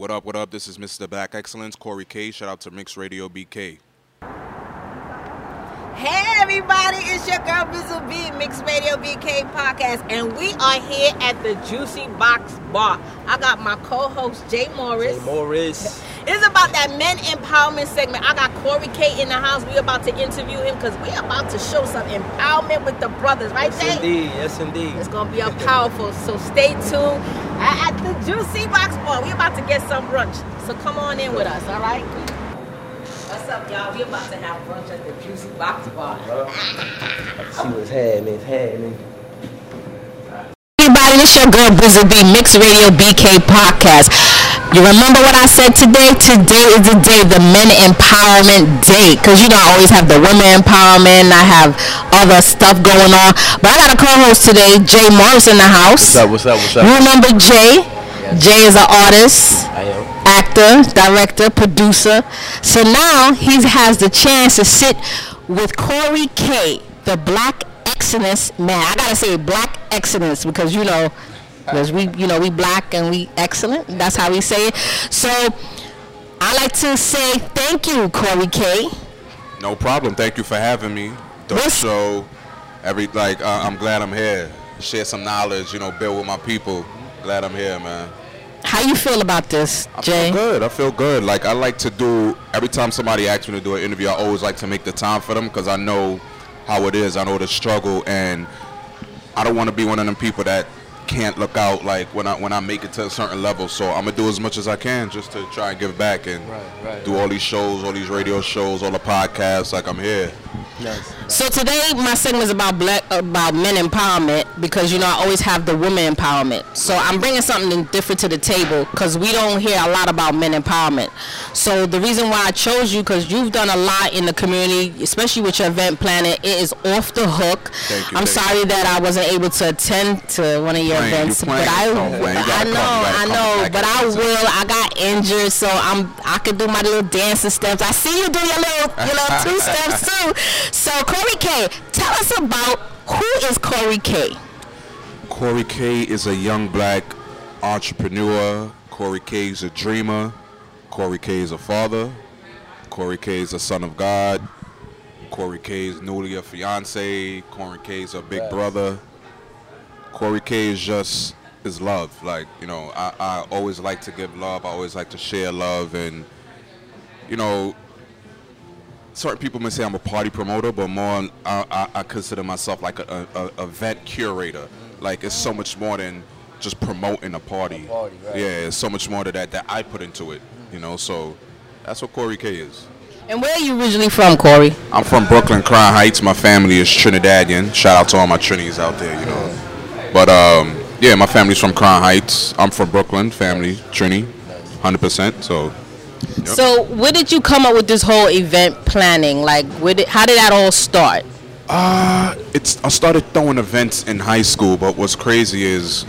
What up, what up? This is Mr. Black Excellence, Corey K. Shout out to Mix Radio BK. Hey everybody, it's your girl Bizzle B, Mixed Radio BK podcast, and we are here at the Juicy Box Bar. I got my co-host Jay Morris. Jay Morris. It's about that men empowerment segment. I got Corey K in the house. We about to interview him because we are about to show some empowerment with the brothers, right, Yes, Jay? indeed. Yes, indeed. It's gonna be a powerful. So stay tuned at at the Juicy Box Bar. We are about to get some brunch. So come on in with us, all right? What's up, y'all? We are about to have brunch at the Juicy Box Bar. See what's happening. It's happening. Everybody, this your girl Bizzle B, Mixed Radio BK podcast. You remember what I said today? Today is the day, the Men Empowerment Day. Because, you know, I always have the women empowerment, I have other stuff going on. But I got a co-host today, Jay Morris in the house. What's up? What's up? What's You remember Jay? Yes. Jay is an artist I am. actor, director, producer. So now he has the chance to sit with Corey K, the Black Excellence man. I gotta say Black Excellence because you know, because we, you know, we black and we excellent. That's how we say it. So I like to say thank you, Corey K. No problem. Thank you for having me. Dope show. Every like, uh, I'm glad I'm here. Share some knowledge, you know, build with my people. Glad I'm here, man. How you feel about this, I Jay? I feel good. I feel good. Like I like to do every time somebody asks me to do an interview, I always like to make the time for them because I know how it is. I know the struggle, and I don't want to be one of them people that can't look out like when I when I make it to a certain level. So I'm gonna do as much as I can just to try and give back and Right, right, do all these shows, all these radio shows, all the podcasts. Like I'm here. Nice. So today my segment is about black about men empowerment because you know I always have the women empowerment. So I'm bringing something different to the table because we don't hear a lot about men empowerment. So the reason why I chose you because you've done a lot in the community, especially with your event planning. It is off the hook. Thank you, I'm thank sorry that I wasn't able to attend to one of your Playing, events, but I, Don't play. You I know, come, you gotta I know, but I will. I got injured, so I'm I could do my little dancing steps. I see you do your little you know two steps too. So Corey K, tell us about who is Corey K. Corey K is a young black entrepreneur. Corey K is a dreamer. Corey K is a father. Corey K is a son of God. Corey K is newly a fiance. Corey K is a big Yes. brother. Corey K is just is love. Like you know, I, I always like to give love. I always like to share love, and you know, certain people may say I'm a party promoter, but more I, I, I consider myself like a, a, a event curator. Like it's so much more than just promoting a party. A party, right. Yeah, it's so much more to that that I put into it. You know, so that's what Corey K is. And where are you originally from, Corey? I'm from Brooklyn, Crown Heights. My family is Trinidadian. Shout out to all my Trinis out there, you know. But um, yeah, my family's from Crown Heights. I'm from Brooklyn, family Trini, 100%. So Yep. So where did you come up with this whole event planning? Like, where did, how did that all start? Uh, it's I started throwing events in high school, but what's crazy is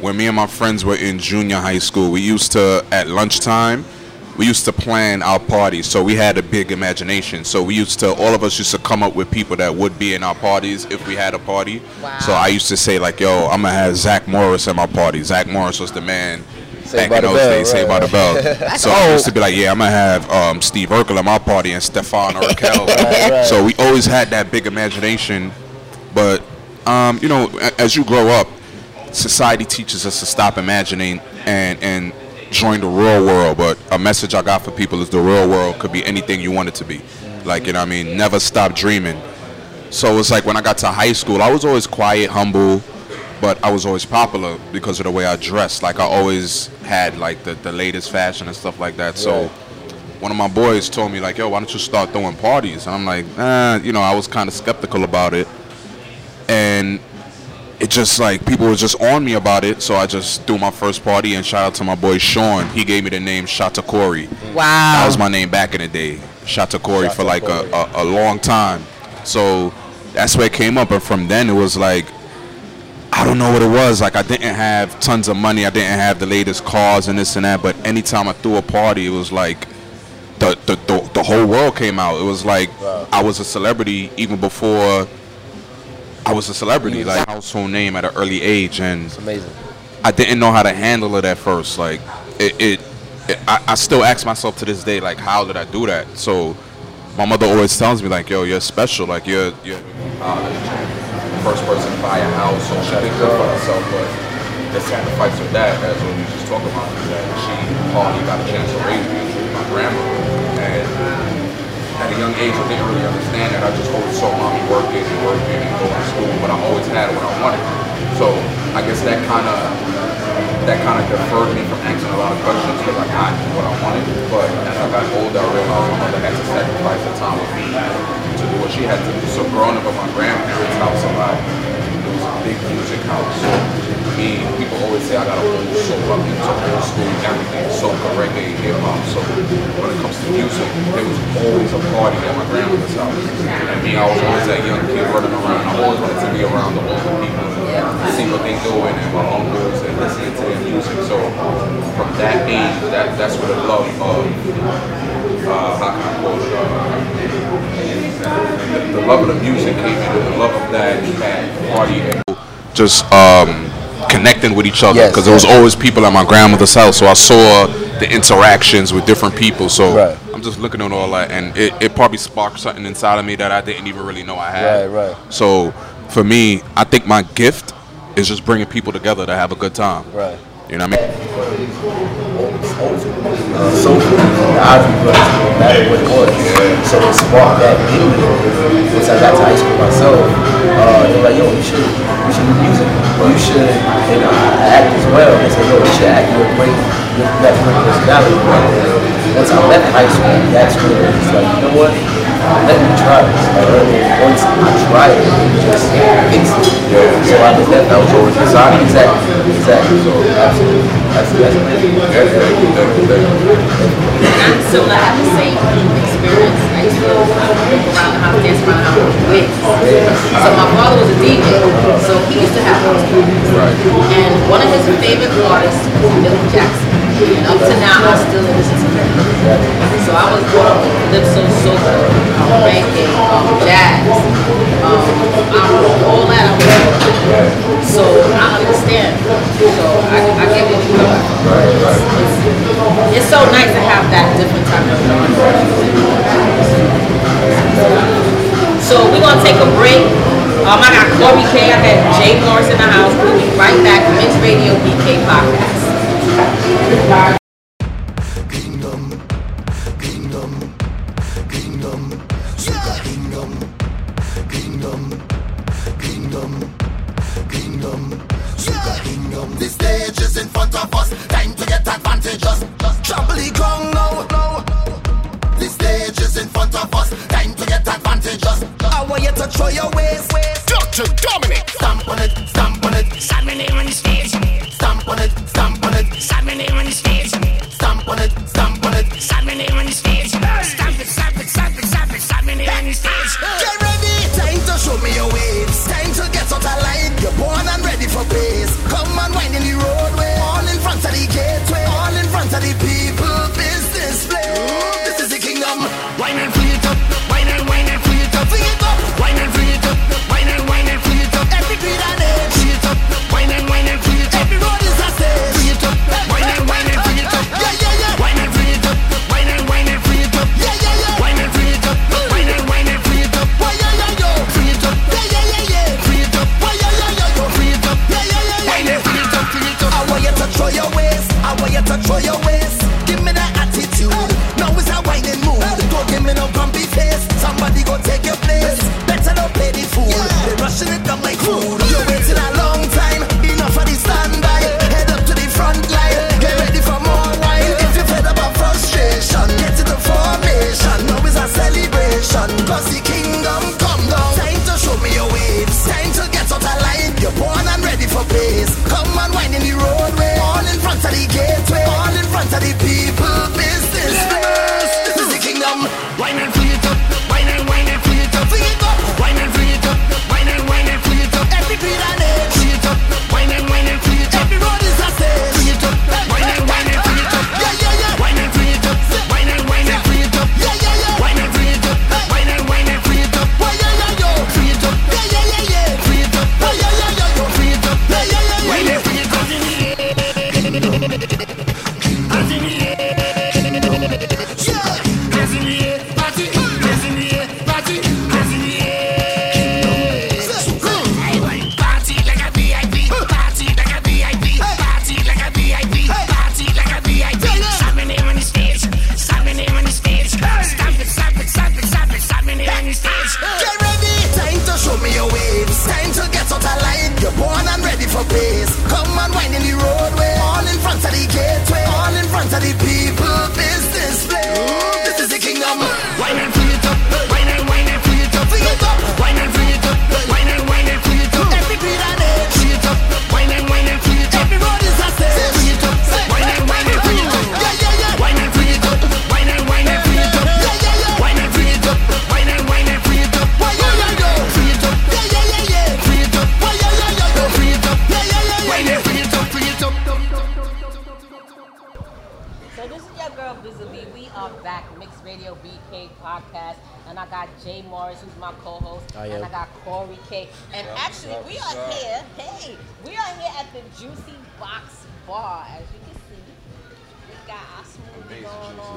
when me and my friends were in junior high school, we used to at lunchtime, we used to plan our parties. So we had a big imagination. So we used to all of us used to come up with people that would be in our parties if we had a party. Wow. So I used to say like, "Yo, I'm gonna have Zach Morris at my party." Zach Morris was the man. Saved back in the those Bell, days, Saved by the Bell. so I used to be like, yeah, I'm gonna have um, Steve Urkel at my party and Stefan or Raquel. right. So we always had that big imagination, but um, you know, as you grow up, society teaches us to stop imagining and and join the real world. But a message I got for people is the real world could be anything you want it to be. Like you know, what I mean, never stop dreaming. So it's like when I got to high school, I was always quiet, humble, but I was always popular because of the way I dressed. Like I always had like the, the latest fashion and stuff like that. So Right. one of my boys told me like, "Yo, why don't you start throwing parties?" And I'm like, "Uh, you know, I was kind of skeptical about it, and it just like people were just on me about it. So I just threw my first party. And shout out to my boy Sean. He gave me the name Shata Corey. Wow. That was my name back in the day, Shata Corey, for like a, a, a long time. So that's where it came up, and from then it was like, I don't know what it was. Like I didn't have tons of money, I didn't have the latest cars and this and that. But anytime I threw a party, it was like the the, the, the whole world came out. It was like Wow. I was a celebrity even before I was a celebrity, like household name at an early age, and It's amazing. I didn't know how to handle it at first. Like it, it I, I still ask myself to this day, like, how did I do that? So my mother always tells me, like, yo, you're special. Like, you're, you're uh, first person to buy a house, so she did good for herself, but the sacrifice of that, as what we just talked about, is that she hardly got a chance to raise me, my grandmother. At a young age, I didn't really understand that. I just always saw mommy working and working and going to school, but I always had what I wanted. So I guess that kind of that kind of deferred me from asking a lot of questions because I got what I wanted. But as I got older, I realized my mother had to sacrifice her time with me to do what she had to do. So growing up at my grandparents' house a lot, big music house. So me, people always say I got a old soul. I'm into old school, everything, soca, reggae, hip hop. So when it comes to music, there was always a party at my grandmother's house. And me, I was always that young kid running around. I always wanted to be around the older people, and see what they're doing, and my uncles, and listening to their music. So from that age, that that's where the love of uh, how can I call it? Uh, the, the love of the music came in, the love of that that party just um, connecting with each other Yes, because there was always people at my grandmother's house, so I saw the interactions with different people. So Right. I'm just looking at all that, and it, it probably sparked something inside of me that I didn't even really know I had. Right, right. So for me, I think my gift is just bringing people together to have a good time. Right. You know what I mean? uh, social, the Osby brothers, no matter what it was. So it sparked that in me. I got to high school myself, uh, they were like, yo, you should, you should do music. You should, and uh, act as well. They said, yo, you should act. You're great, you have great personality. Once I left high school, that's when it was like, you know what? Let me try this. Like, once I tried it, it just fixed it. So I was left, I was always inside. Exactly, exactly. So absolutely, that's, that's amazing. Yeah, yeah, yeah. I'm similar, I have the same experience. I used to walk around the house, dance around the house with wigs. So my father was a DJ, so he used to have house parties. And one of his favorite artists was Milton Jackson. And up to now, I still listen to him. So I was brought up with calypso, soca, um, reggae, um, jazz, um, um, all that I was brought up with. So I understand. So I, I get what you're doing. It's, it's so nice to have that different type of So we're gonna take a break. Um, I got Corey K. I got Jay Morris in the house. We'll be right back. Men's Radio BK Podcast. Kingdom, kingdom, kingdom, Sugar kingdom, kingdom, kingdom, kingdom, Sugar kingdom. The stage is in front of us, time to get advantages. Trample the ground now. The stage is in front of us, I want to throw your waist. Dr. Dominic. Stamp on it, stamp on it. Sat me there on the stage. Stamp on it, stamp on it. Sat me there on the stage.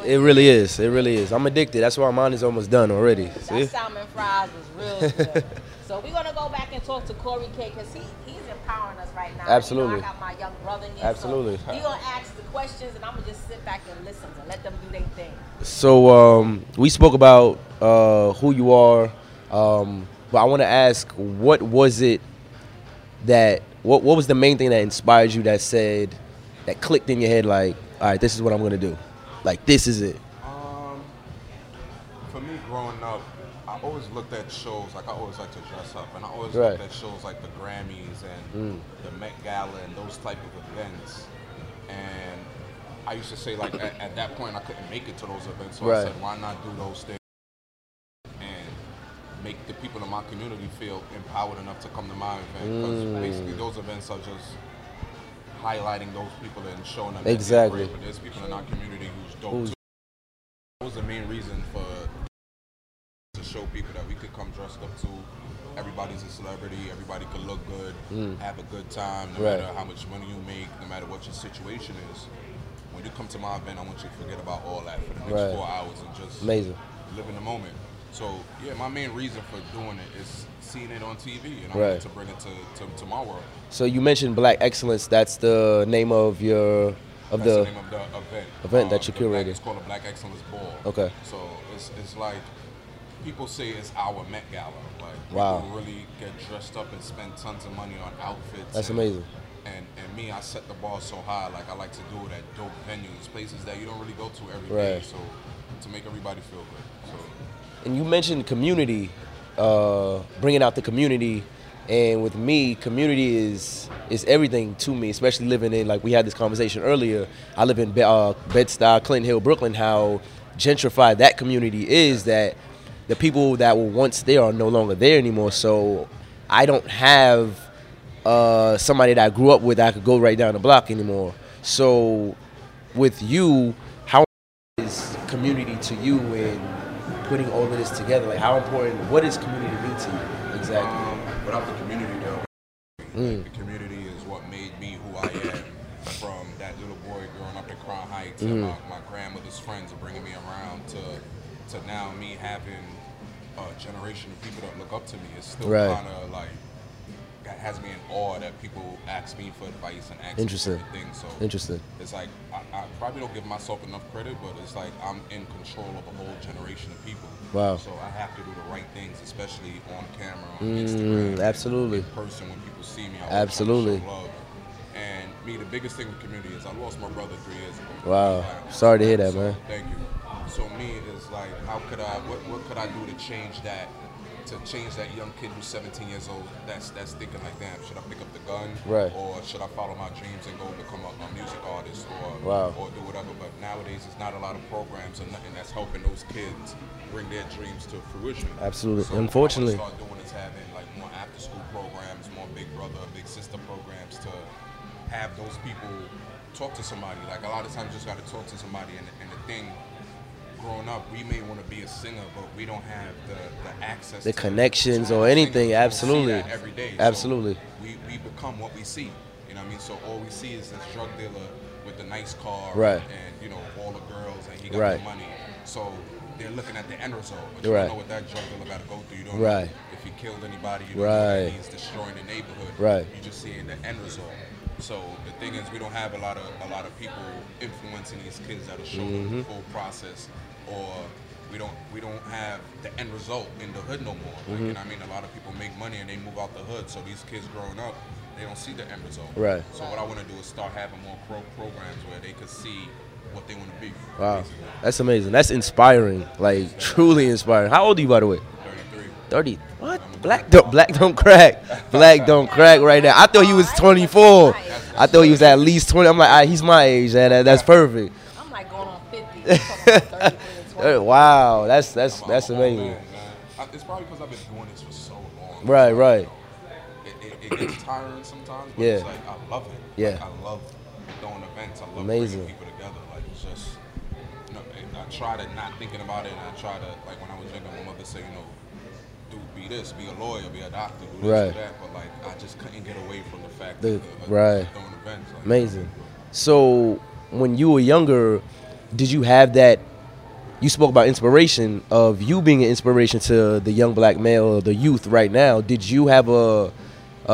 It really is. It really is. I'm addicted. That's why mine is almost done already. See? That salmon fries was real good. so we're gonna go back and talk to Corey K because he, he's empowering us right now. Absolutely. You know, I got my young brother here. Absolutely. So he gonna ask the questions and I'm gonna just sit back and listen and let them do their thing. So um, we spoke about uh, who you are, um, but I want to ask, what was it that what what was the main thing that inspired you that said that clicked in your head like, all right, this is what I'm gonna do, like this is it. Um, for me, growing up, I always looked at shows like I always like to dress up, and I always Right. looked at shows like the Grammys and the Met Gala and those type of events. And I used to say like at, at that point I couldn't make it to those events, so I said why not do those things and make the people in my community feel empowered enough to come to my event because Mm. basically those events are just highlighting those people and showing them Exactly. great, but there's people in our community who's dope Who's- too. That was the main reason for to show people that we could come dressed up to. Everybody's a celebrity. Everybody could look good, have a good time, no Mm. Right. matter how much money you make, no matter what your situation is. When you come to my event, I want you to forget about all that for the next Right. four hours and just Amazing. live in the moment. So yeah, my main reason for doing it is seeing it on TV, and I Right. to bring it to, to, to my world. So you mentioned Black Excellence. That's the name of your of the. the, name of the event. event that um, you Black- curated. It's called a Black Excellence Ball. Okay. So it's, it's like people say it's our Met Gala. Like Wow. people really get dressed up and spend tons of money on outfits. That's and- amazing. And and me, I set the bar so high. Like I like to do it at dope venues, places that you don't really go to every day. Right. So to make everybody feel good. So And you mentioned community, uh, bringing out the community. And with me, community is is everything to me, especially living in like we had this conversation earlier. I live in Be- uh, Bed Stuy, Clinton Hill, Brooklyn. How gentrified that community is. That the people that were once there are no longer there anymore. So I don't have uh, somebody that I grew up with I could go right down the block anymore. So with you, how is community to you in putting all of this together? Like how important? What does community mean to you exactly? um, without the community, though, Mm. the community is what made me who I am. From that little boy growing up in Crown Heights, and Mm-hmm. my, my grandmother's friends bringing me around to to now me having a generation of people that look up to me. It's still Right. kind of like has me in awe that people ask me for advice and ask Interesting. me for things. So Interesting. it's like I, I probably don't give myself enough credit, but it's like I'm in control of a whole generation of people. Wow. So I have to do the right things, especially on camera, on Mm, Instagram, absolutely. in person when people see me. I Absolutely. wanna show love. And me, the biggest thing with community is I lost my brother three years ago. Wow. Sorry to hear that, so, man. Thank you. So me is like, how could I? What, what could I do to change that? To change that young kid who's 17 years old, that's that's thinking like, damn, should I pick up the gun, Right. Or should I follow my dreams and go become a, a music artist, or Wow. or do whatever? But nowadays, there's not a lot of programs or nothing that's helping those kids bring their dreams to fruition. Absolutely. So Unfortunately. start doing is having like more after-school programs, more Big Brother, Big Sister programs to have those people talk to somebody. Like a lot of times, you just got to talk to somebody. And, and the thing, growing up, we may want to be a singer, but we don't have the, the access, The connections or anything, We don't see absolutely. every day. So Absolutely. we we become what we see. You know what I mean? So all we see is this drug dealer with the nice car, Right. And you know all the girls, and he got Right. the money. So they're looking at the end result, but you Right. don't know what that drug dealer got to go through. You don't Right. know if he killed anybody. You don't know Right. that he's destroying the neighborhood. Right. You just see the end result. So the thing is, we don't have a lot of a lot of people influencing these kids that'll show Mm-hmm. the full process, or we don't we don't have the end result in the hood no more. Like, Mm-hmm. you know, I mean, a lot of people make money and they move out the hood, so these kids growing up, they don't see the end result. Right. So what I want to do is start having more pro- programs where they could see what they want to be. Wow. basically. That's amazing. That's inspiring. Like truly inspiring. How old are you by the way? 33. 30. What? Black don't black don't crack. Black don't crack right now. I thought he was 24. I thought he was at least 20. I'm like, ah, he's my age. That, that- that's perfect. I'm like going on 50. You're talking about 33 and 20. Uh, Wow, that's that's that's I'm a old amazing. It's probably because I've been doing this for so long. Right, right. It, it, it gets tiring sometimes, but Yeah. it's like I love it. Yeah. Like, I love throwing events. I love Amazing. bringing people together. Like it's just I try to not thinking about it, and I try to like when I was younger, my mother said, you know, do be this, be a lawyer, be a doctor, do this, Right. do that. But like I just couldn't get away from the fact The- of the, right. doing events. Like, Amazing. So when you were younger, did you have that? You spoke about inspiration of you being an inspiration to the young black male, the youth right now. Did you have a a,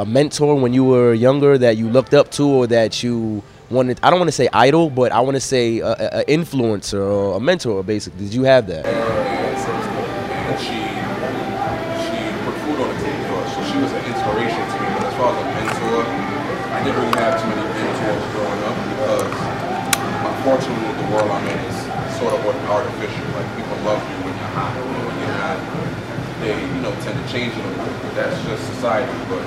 a mentor when you were younger that you looked up to, or that you wanted? I don't want to say idol, but I want to say a, a, a influencer or a mentor. Basically, did you have that? she was an inspiration to me. But as far as a mentor, I didn't really have too many mentors growing up because with the world I'm in is sort of artificial. Like people love you when you're hot, and when you're not, they you know tend to change a little bit. That's just society. But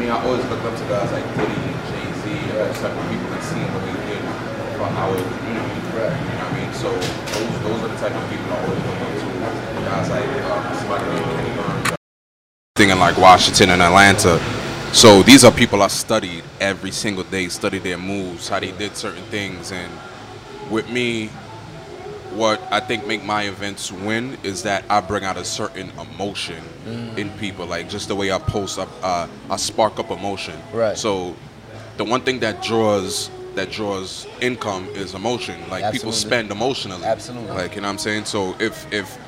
me, I always looked up to guys like Diddy and Jay Z and those type of people and seeing what they did for our community. You know what I mean? So those those are the type of people I always look up to. Guys like uh, somebody named Kenny Burns. Thing in like Washington and Atlanta. So these are people I studied every single day, studied their moves, how they did certain things, and with me, what I think make my events win is that I bring out a certain emotion in people, like just the way I post up, uh, I spark up emotion. Right. So the one thing that draws that draws income is emotion. Like people spend emotionally. Absolutely. Like you know what I'm saying. So if if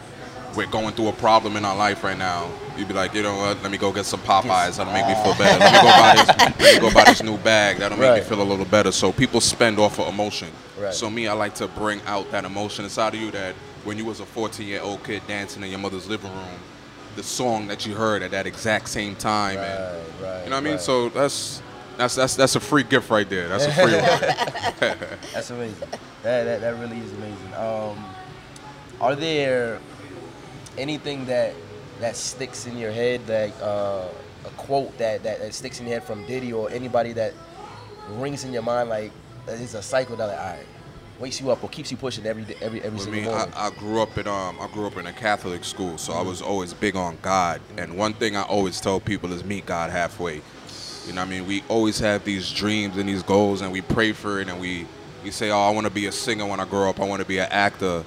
we're going through a problem in our life right now, you'd be like, you know what? Let me go get some Popeyes. That'll make me feel better. Let me go buy this. Let me go buy this new bag. That'll make Right. me feel a little better. So people spend off of emotion. Right. So me, I like to bring out that emotion inside of you that when you was a 14 year old kid dancing in your mother's living room, the song that you heard at that exact same time, and Right, right, you know what I mean. right. So that's that's that's that's a free gift right there. That's a free one. That's amazing. That, that that really is amazing. Um, are there anything that that sticks in your head, like uh, a quote that, that that sticks in your head from Diddy or anybody that rings in your mind, like that is a cycle that like, all right, wakes you up or keeps you pushing every day, every every single me, I. I grew up in um I grew up in a Catholic school, so I was always big on God. And one thing I always tell people is meet God halfway. You know what I mean? We always have these dreams and these goals and we pray for it and we, we say, Oh, I wanna be a singer when I grow up, I wanna be an actor.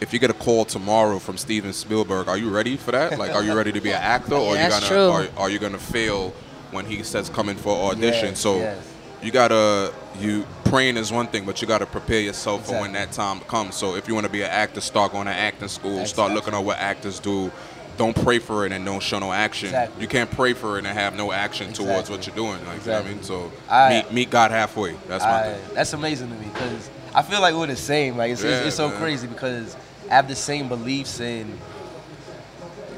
If you get a call tomorrow from Steven Spielberg, are you ready for that? Like are you ready to be an actor or Yeah, you gonna true. are, are you gonna fail when he says come in for audition? Yes, so yes. you gotta you praying is one thing, but you gotta prepare yourself for when that time comes. So if you want to be an actor, start going to acting school. Start looking at what actors do. Don't pray for it and don't show no action. Exactly. You can't pray for it and have no action towards what you're doing. Like Exactly. you know what I mean, so I- meet meet God halfway. That's my thing. that's amazing to me because I feel like we're the same. Like it's, it's, Yeah, it's so man. crazy because I have the same beliefs and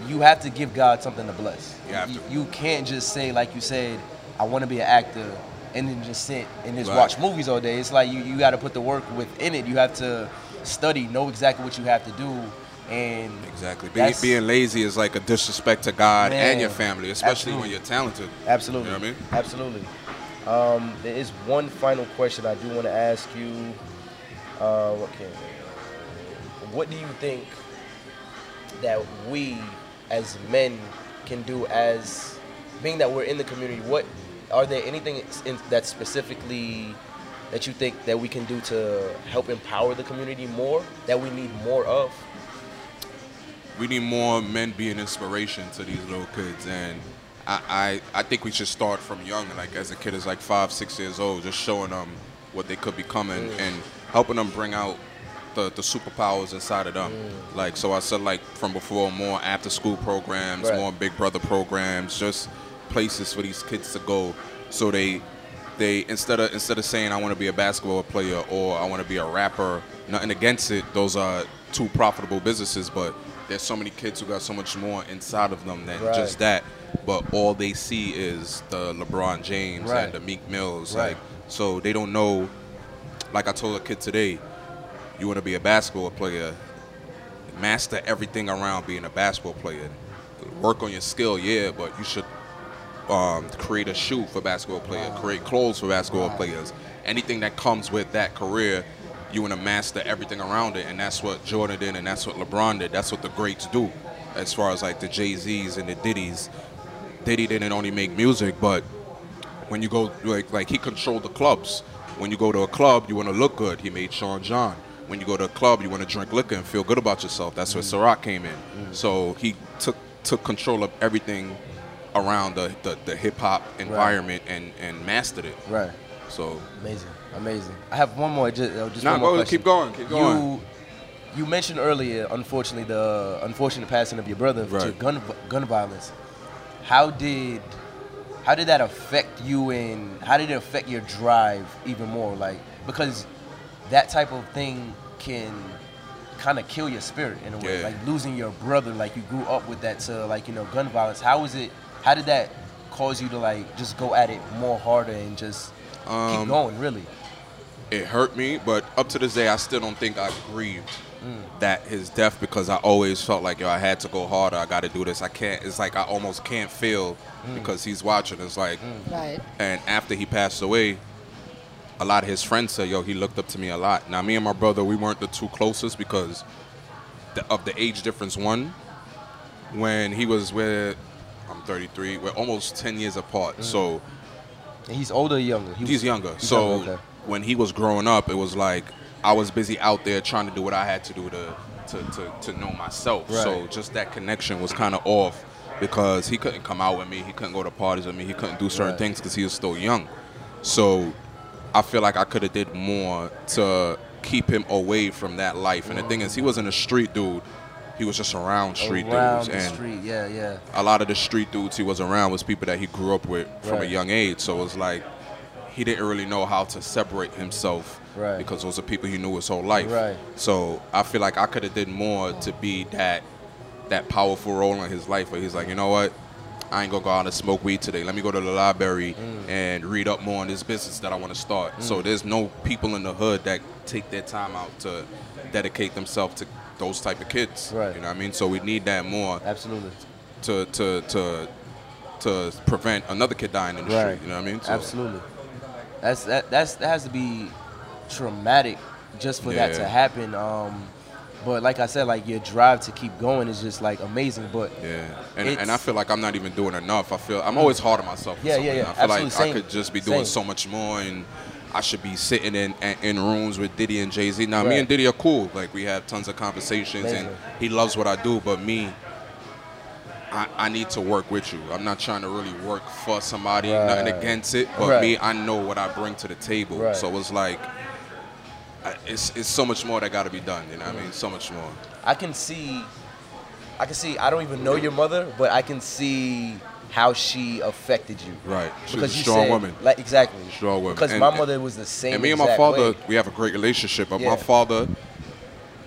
you have to give God something to bless. You You, to. you can't just say like you said, I want to be an actor and then just sit and just Right. watch movies all day. It's like you, you got to put the work within it. You have to study, know exactly what you have to do, and Exactly. Be, That's- being lazy is like a disrespect to God and your family, especially when you're talented. Absolutely. You know what I mean? Absolutely. Um, there is one final question I do want to ask you. Uh, what can? What do you think that we as men can do as being that we're in the community? What are there anything in, that specifically that you think that we can do to help empower the community more that we need more of? we need more men being inspiration to these little kids and I, I, I think we should start from young like as a kid is like five six years old just showing them what they could become and, and helping them bring out the, the superpowers inside of them mm. like so i said like from before more after school programs Right. more big brother programs just places for these kids to go so they they instead of instead of saying I want to be a basketball player or I want to be a rapper, nothing against it. Those are two profitable businesses, but there's so many kids who got so much more inside of them than Right. just that. But all they see is the LeBron James Right. and the Meek Mills, Right. like so they don't know. Like I told a kid today, you want to be a basketball player, master everything around being a basketball player. Work on your skill, yeah, but you should um, create a shoe for basketball players, create clothes for basketball players. Anything that comes with that career, you want to master everything around it, and that's what Jordan did, and that's what LeBron did. That's what the greats do, as far as like the Jay Z's and the Diddy's. Diddy didn't only make music, but when you go like like he controlled the clubs. When you go to a club, you want to look good. He made Sean John. when you go to a club, you want to drink liquor and feel good about yourself. That's where mm. Ciroc came in. Mm. So he took took control of everything around the, the, the hip hop environment and, and mastered it. Right. So Amazing, amazing. I have one more. Just, uh, just Nah, one more go- question. keep going, keep going. You, you mentioned earlier, unfortunately, the uh, unfortunate passing of your brother to gun gun violence. How did how did that affect you, and how did it affect your drive even more? Like because that type of thing can kind of kill your spirit in a way. Yeah. Like losing your brother, like you grew up with that to like you know gun violence. How was it? How did that cause you to like just go at it more harder and just keep Um, going? Really? It hurt me, but up to this day, I still don't think I grieved Mm. that his death because I always felt like yo, I had to go harder. I got to do this. I can't. It's like I almost can't feel Mm. because he's watching. It's like, Right. and after he passed away, a lot of his friends said, yo, he looked up to me a lot. Now, me and my brother, we weren't the two closest because the, of the age difference. One, when he was with, I'm 33, we're almost 10 years apart. So And he's older or younger? He was- he's younger. he's so younger, okay. When he was growing up, it was like I was busy out there trying to do what I had to do to to, to, to know myself. So just that connection was kind of off because he couldn't come out with me. He couldn't go to parties with me. He couldn't do certain Right. things because he was still young. So I feel like I could have did more to keep him away from that life. And the thing is, he wasn't a street dude. He was just around street around dudes. and street. Yeah, yeah. a lot of the street dudes he was around was people that he grew up with from a young age. So it was like he didn't really know how to separate himself Right. because those are people he knew his whole life. Right. So I feel like I could have did more to be that that powerful role in his life where he's like, you know what? I ain't gonna go out and smoke weed today. Let me go to the library Mm. and read up more on this business that I want to start. So there's no people in the hood that take their time out to dedicate themselves to those type of kids. Right. You know what I mean? So we need that more Absolutely. to to to to prevent another kid dying in the Right. street. You know what I mean? So, Absolutely. That's that. That's that has to be traumatic just for that to happen. Um, but like I said, like your drive to keep going is just like amazing. But Yeah, and, and I feel like I'm not even doing enough. I feel I'm always hard on myself. Yeah, yeah, yeah. I feel like Absolutely. I could just be doing Same. so much more, and I should be sitting in in rooms with Diddy and Jay Z. Now, me and Diddy are cool. Like we have tons of conversations, and he loves what I do. But me, I, I need to work with you. I'm not trying to really work for somebody. Nothing against it, but Right. me, I know what I bring to the table. Right. So it's like. I- It's, it's so much more that got to be done. You know what I mean? So much more. I can see, I can see. I don't even know your mother, but I can see how she affected you. Right. She was Because a strong said, woman. Like exactly. Strong woman. Because And- my mother was the same. And me and my father, way. we have a great relationship. But Yeah. my father,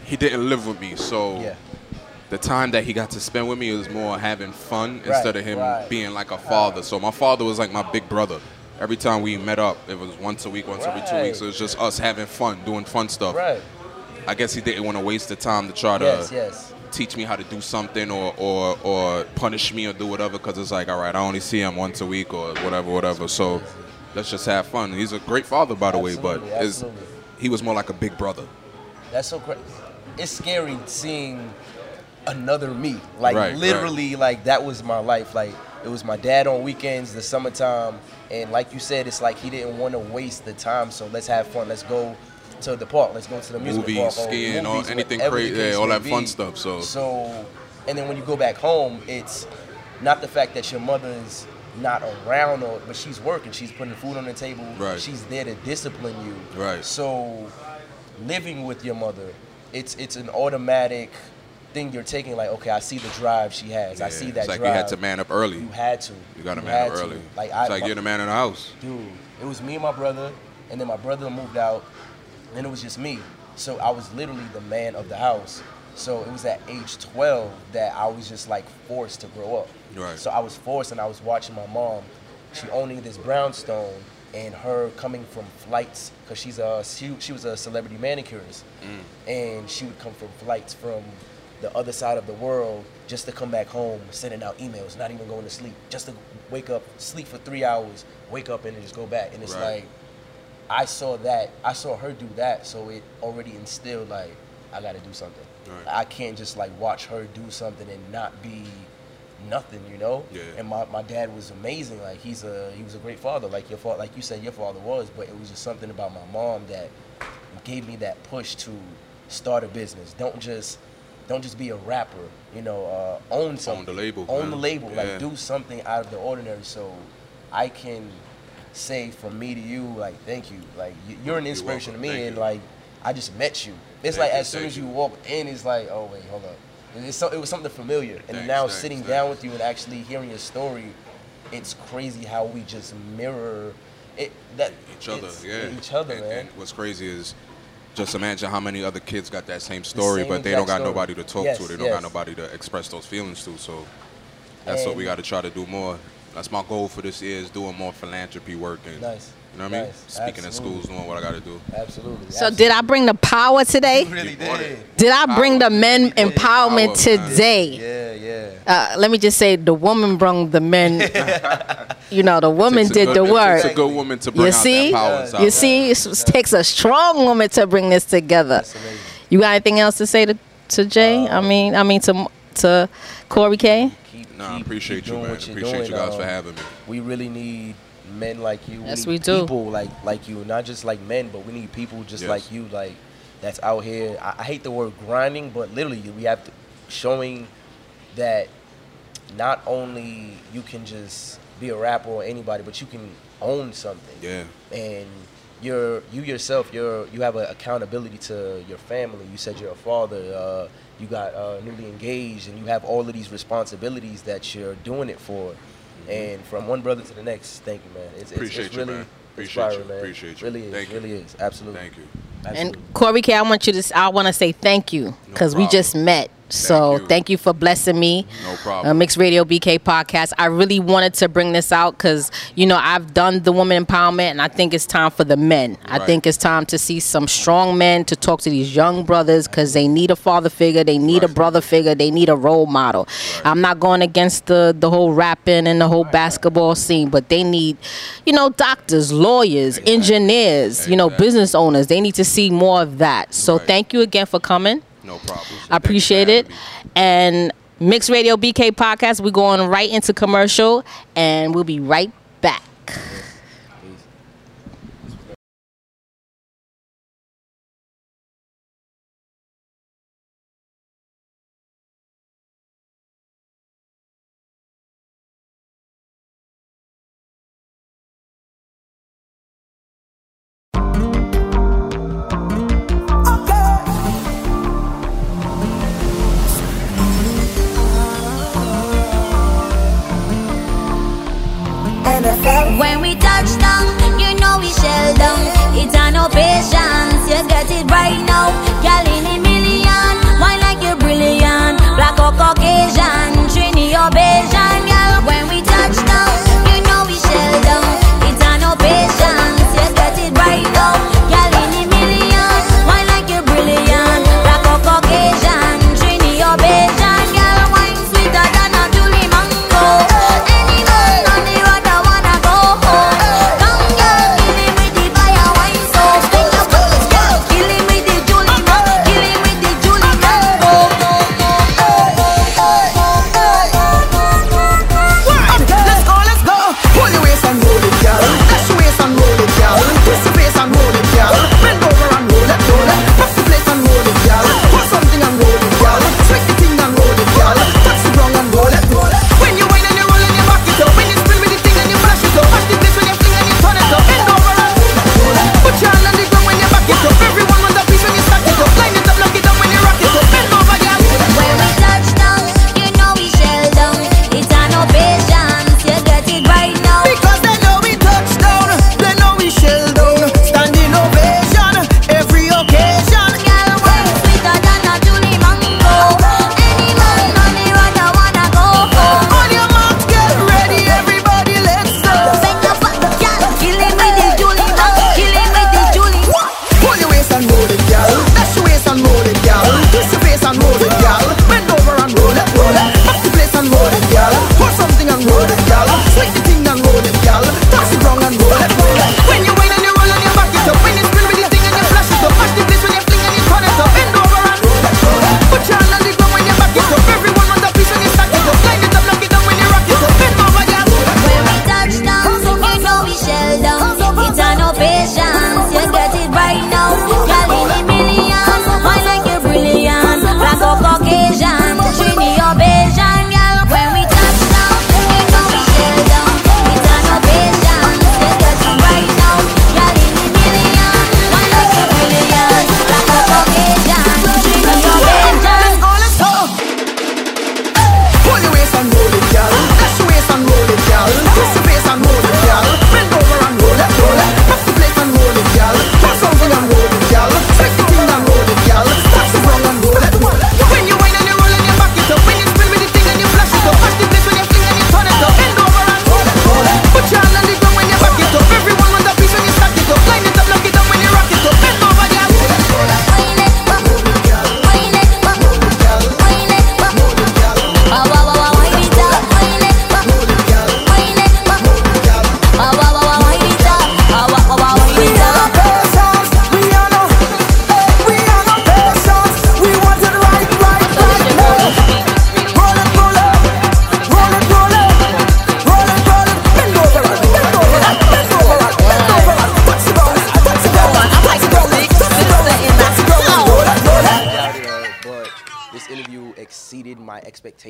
he didn't live with me, so Yeah. The time that he got to spend with me was more having fun Right, instead of him right. being like a father. So my father was like my big brother. Every time we met up, it was once a week, once every two weeks. It was just us having fun, doing fun stuff. Right. I guess he didn't want to waste the time to try to Yes. Yes. teach me how to do something or or, or punish me or do whatever because it's like all right i only see him once a week or whatever whatever so let's just have fun he's a great father by the way but Absolutely, is he was more like a big brother That's so crazy. It's scary seeing another me. Like Right, literally, like that was my life. Like it was my dad on weekends, the summertime, and like you said, it's like he didn't want to waste the time. So let's have fun. Let's go to the park. Let's go to the amusement Movies, park. skiing, or movies, anything crazy, yeah, all that fun be. stuff, so- so, and then when you go back home, it's not the fact that your mother is not around or but she's working she's putting food on the table Right. she's there to discipline you Right. so living with your mother, it's it's an automatic thing you're taking. Like, okay, I see the drive she has. I see that it's like drive. you had to man up early You had to. you got to man up to. early Like I, it's like my- you're the man in the house dude, it was me and my brother, and then my brother moved out, and it was just me. So I was literally the man of the house. So it was at age 12 that I was just like forced to grow up. Right. So I was forced, and I was watching my mom. She owning this brownstone, and her coming from flights because she's a she, she was a celebrity manicurist, mm. and she would come from flights from the other side of the world just to come back home, sending out emails, not even going to sleep, just to wake up, sleep for three hours, wake up and just go back. And it's Right. like I saw that, I saw her do that, so it already instilled like I got to do something. Right. I can't just like watch her do something and not be nothing, you know. Yeah. And my, my dad was amazing. Like he's a he was a great father. Like your father, like you said, your father was. But it was just something about my mom that gave me that push to start a business. Don't just don't just be a rapper. You know, uh, own something. Own the label, Own man. the label. Yeah. Like do something out of the ordinary. So I can say from me to you, like thank you. Like you- you're an inspiration welcome. to me, Thank and you. like I just met you. It's Thank like you, as soon as you walk in, it's like, oh wait, hold up. It's so, it was something familiar, and Thanks, now thanks, sitting thanks. down with you and actually hearing your story, it's crazy how we just mirror it that each other, yeah. each other, and, man. and what's crazy is just imagine how many other kids got that same story, same but they don't got story. nobody to talk Yes, to. They don't yes. got nobody to express those feelings to. So that's what we got to try to do more. That's my goal for this year is doing more philanthropy work and Nice. you know what I mean? Nice. Speaking in schools, doing what I got to do. Absolutely. So did I bring the power today? You really brought did. Did I bring the men empowerment man. today? Yeah, yeah. Uh, let me just say, the woman brung the men. you know, the woman did good- the work. takes a good woman to bring You out see, that power inside. you see, it takes a strong woman to bring this together. You got anything else to say to, to Jay? Uh, I mean, I mean to to Corey K. Keep, Nah, I appreciate keep you, man. what you're Appreciate you doing. guys for Um, having me. We really need men like you. Yes, we, we need do. People like like you, not just like men, but we need people just Yes. like you, like that's out here. I, I hate the word grinding, but literally we have to showing that not only you can just be a rapper or anybody, but you can own something. Yeah. and you're you yourself you're you have an accountability to your family you said you're a father uh, you got uh, newly engaged and you have all of these responsibilities that you're doing it for and from one brother to the next thank you man it's, it's, Appreciate it's you, really man. Appreciate inspiring, you. man. Appreciate you. really is Thank you. really is absolutely Thank you. absolutely. And Corey K, I want you to. I want to say thank you because we just met. So you. thank you for blessing me. No problem. Uh, Mixed Radio BK podcast. I really wanted to bring this out because you know I've done the woman empowerment, and I think it's time for the men. I think it's time to see some strong men to talk to these young brothers because they need a father figure, they need a brother figure, they need a role model. I'm not going against the the whole rapping and the whole basketball scene, but they need, you know, doctors, lawyers, engineers, you know, business owners. They need to see more of that. So Right. thank you again for coming. No problem. I appreciate it. And Mixed Radio BK podcast, we're going right into commercial and we'll be right back.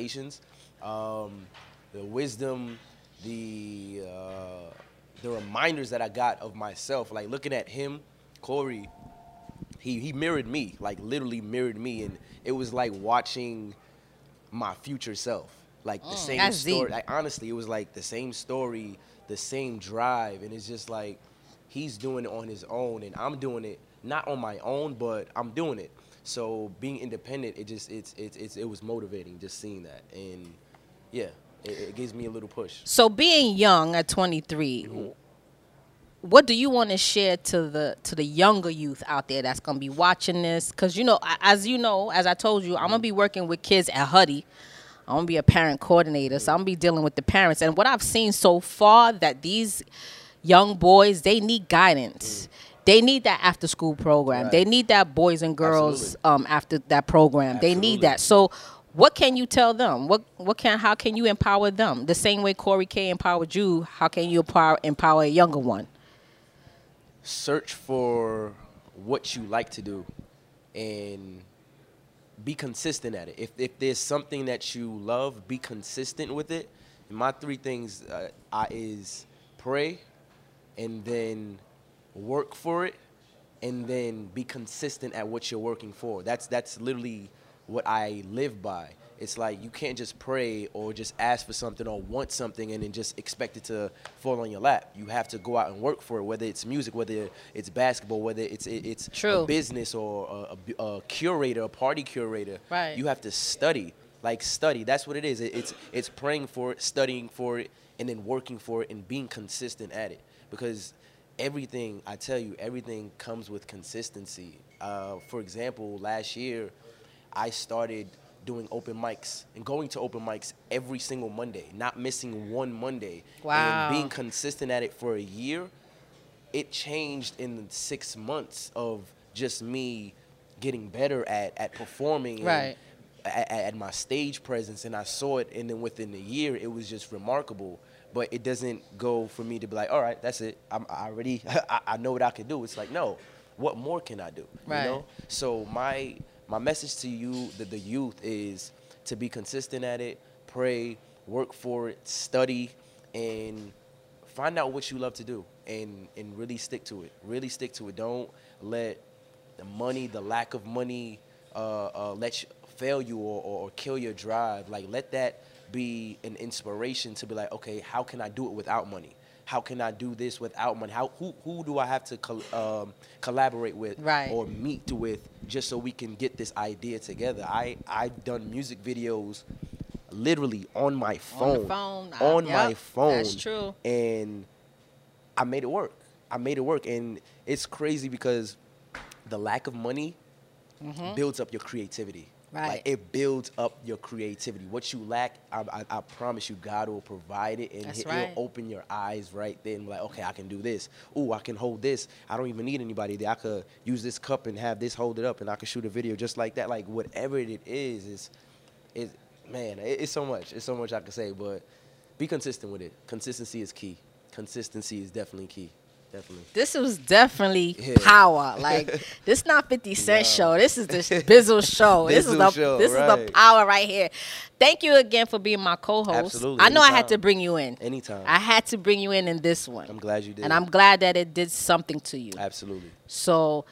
Expectations. Um, the wisdom, the uh, the reminders that I got of myself, like looking at him, Corey, he he mirrored me, like literally mirrored me, and it was like watching my future self, like the same story. Like honestly, it was like the same story, the same drive, and it's just like he's doing it on his own, and I'm doing it not on my own, but I'm doing it. So being independent, it just it's it's, it's it was motivating just seeing that, and yeah, it, it gives me a little push. So being young at 23, what do you want to share to the to the younger youth out there that's gonna be watching this? Because you know, as you know, as I told you, I'm gonna be working with kids at Huddy. I'm gonna be a parent coordinator, so I'm gonna be dealing with the parents. And what I've seen so far, that these young boys they need guidance. They need that after school program. They need that boys and girls um, after that program. They need that. So what can you tell them? What what can how can you empower them? The same way Corey K empowered you, how can you empower empower a younger one? search for what you like to do and be consistent at it. If, if there's something that you love, be consistent with it. And my three things uh, I, is pray and then work for it and then be consistent at what you're working for. That's that's literally what I live by. It's like you can't just pray or just ask for something or want something and then just expect it to fall on your lap. You have to go out and work for it, whether it's music, whether it's basketball, whether it's it's True. a business or a, a, a curator, a party curator. Right. You have to study, like study. That's what it is. It, it's it's praying for it, studying for it, and then working for it and being consistent at it. Because everything, I tell you, everything comes with consistency. Uh, for example, last year, I started doing open mics and going to open mics every single Monday, not missing one Monday. Wow. And being consistent at it for a year, it changed in six months of just me getting better at, at performing Right. at, at my stage presence and I saw it and then within a year it was just remarkable but it doesn't go for me to be like all right that's it. I'm, I already I, I know what I can do. It's like no what more can I do Right. you know? So my my message to you the, the youth is to be consistent at it pray work for it study and find out what you love to do and and really stick to it. Really stick to it. Don't let the money the lack of money uh, uh, let you fail you or, or, or kill your drive. Like let that be an inspiration to be like okay how can i do it without money how can i do this without money how who, who do i have to col- um, collaborate with Right. or meet with just so we can get this idea together i i've done music videos literally on my phone On, phone, on my phone that's true. and I made it work. I made it work, and it's crazy because the lack of money builds up your creativity. Right. Like it builds up your creativity. What you lack, I, I, I promise you, God will provide it, and That's right. He'll open your eyes right then. Like, okay, I can do this. Ooh, I can hold this. I don't even need anybody there. I could use this cup and have this hold it up, and I could shoot a video just like that. Like whatever it is, is, is man, it, it's so much. It's so much I could say, but be consistent with it. Consistency is key. Consistency is definitely key. Definitely. This was definitely Yeah. power. Like this not 50 Cent show. This is the Bizzle show. this is the show, this is the power right here. Thank you again for being my co-host. Absolutely, I know I had to bring you in. Anytime. I had to bring you in in this one. I'm glad you did. And I'm glad that it did something to you. Absolutely. So,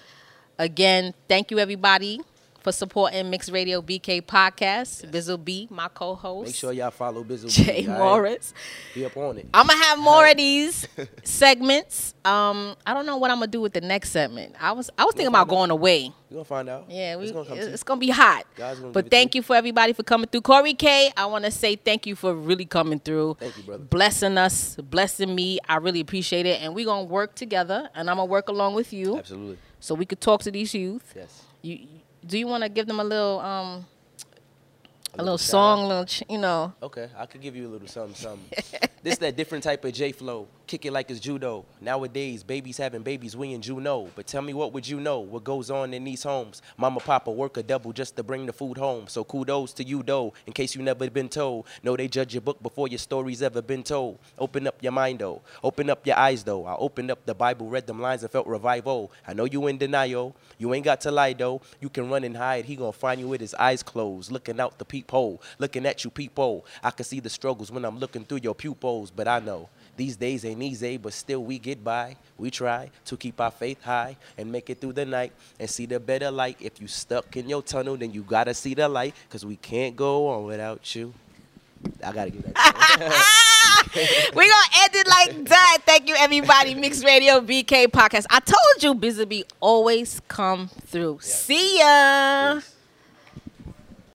again, thank you everybody for supporting Mixed Radio BK podcast. Bizzle B, my co-host. Make sure y'all follow Bizzle. Jay B, right? Morris. Be up on it. I'm gonna have more of these segments. Um, I don't know what I'm gonna do with the next segment. I was I was thinking about going away. You're gonna find out. Yeah, we, it's gonna come to you. it's gonna be hot. Gonna But to thank you. for everybody for coming through. Corey K, I want to say thank you for really coming through. Thank you, brother. Blessing us, blessing me. I really appreciate it. And we're gonna work together, and I'm gonna work along with you, Absolutely. so we could talk to these youth. Yes. You, do you want to give them a little um a, little, little song, little ch- you know? Okay, I could give you a little something, something. this that different type of J flow. kick it like it's judo. Nowadays, babies having babies, we in Juno. But tell me, what would you know? What goes on in these homes? Mama, papa work a double just to bring the food home. So kudos to you, though, in case you never been told. no, they judge your book before your story's ever been told. Open up your mind, though. Open up your eyes, though. I opened up the Bible, read them lines, and felt revival. I know you in denial. You ain't got to lie, though. You can run and hide. He gonna find you with his eyes closed, looking out the peephole, looking at you, peephole. I can see the struggles when I'm looking through your pupils, but I know. These days ain't easy, but still we get by. We try to keep our faith high and make it through the night and see the better light. If you stuck in your tunnel, then you gotta see the light, cause we can't go on without you. I gotta get that. we gonna end it like that. Thank you, everybody. Mixed Radio BK podcast. I told you, Busy always come through. See ya. Peace.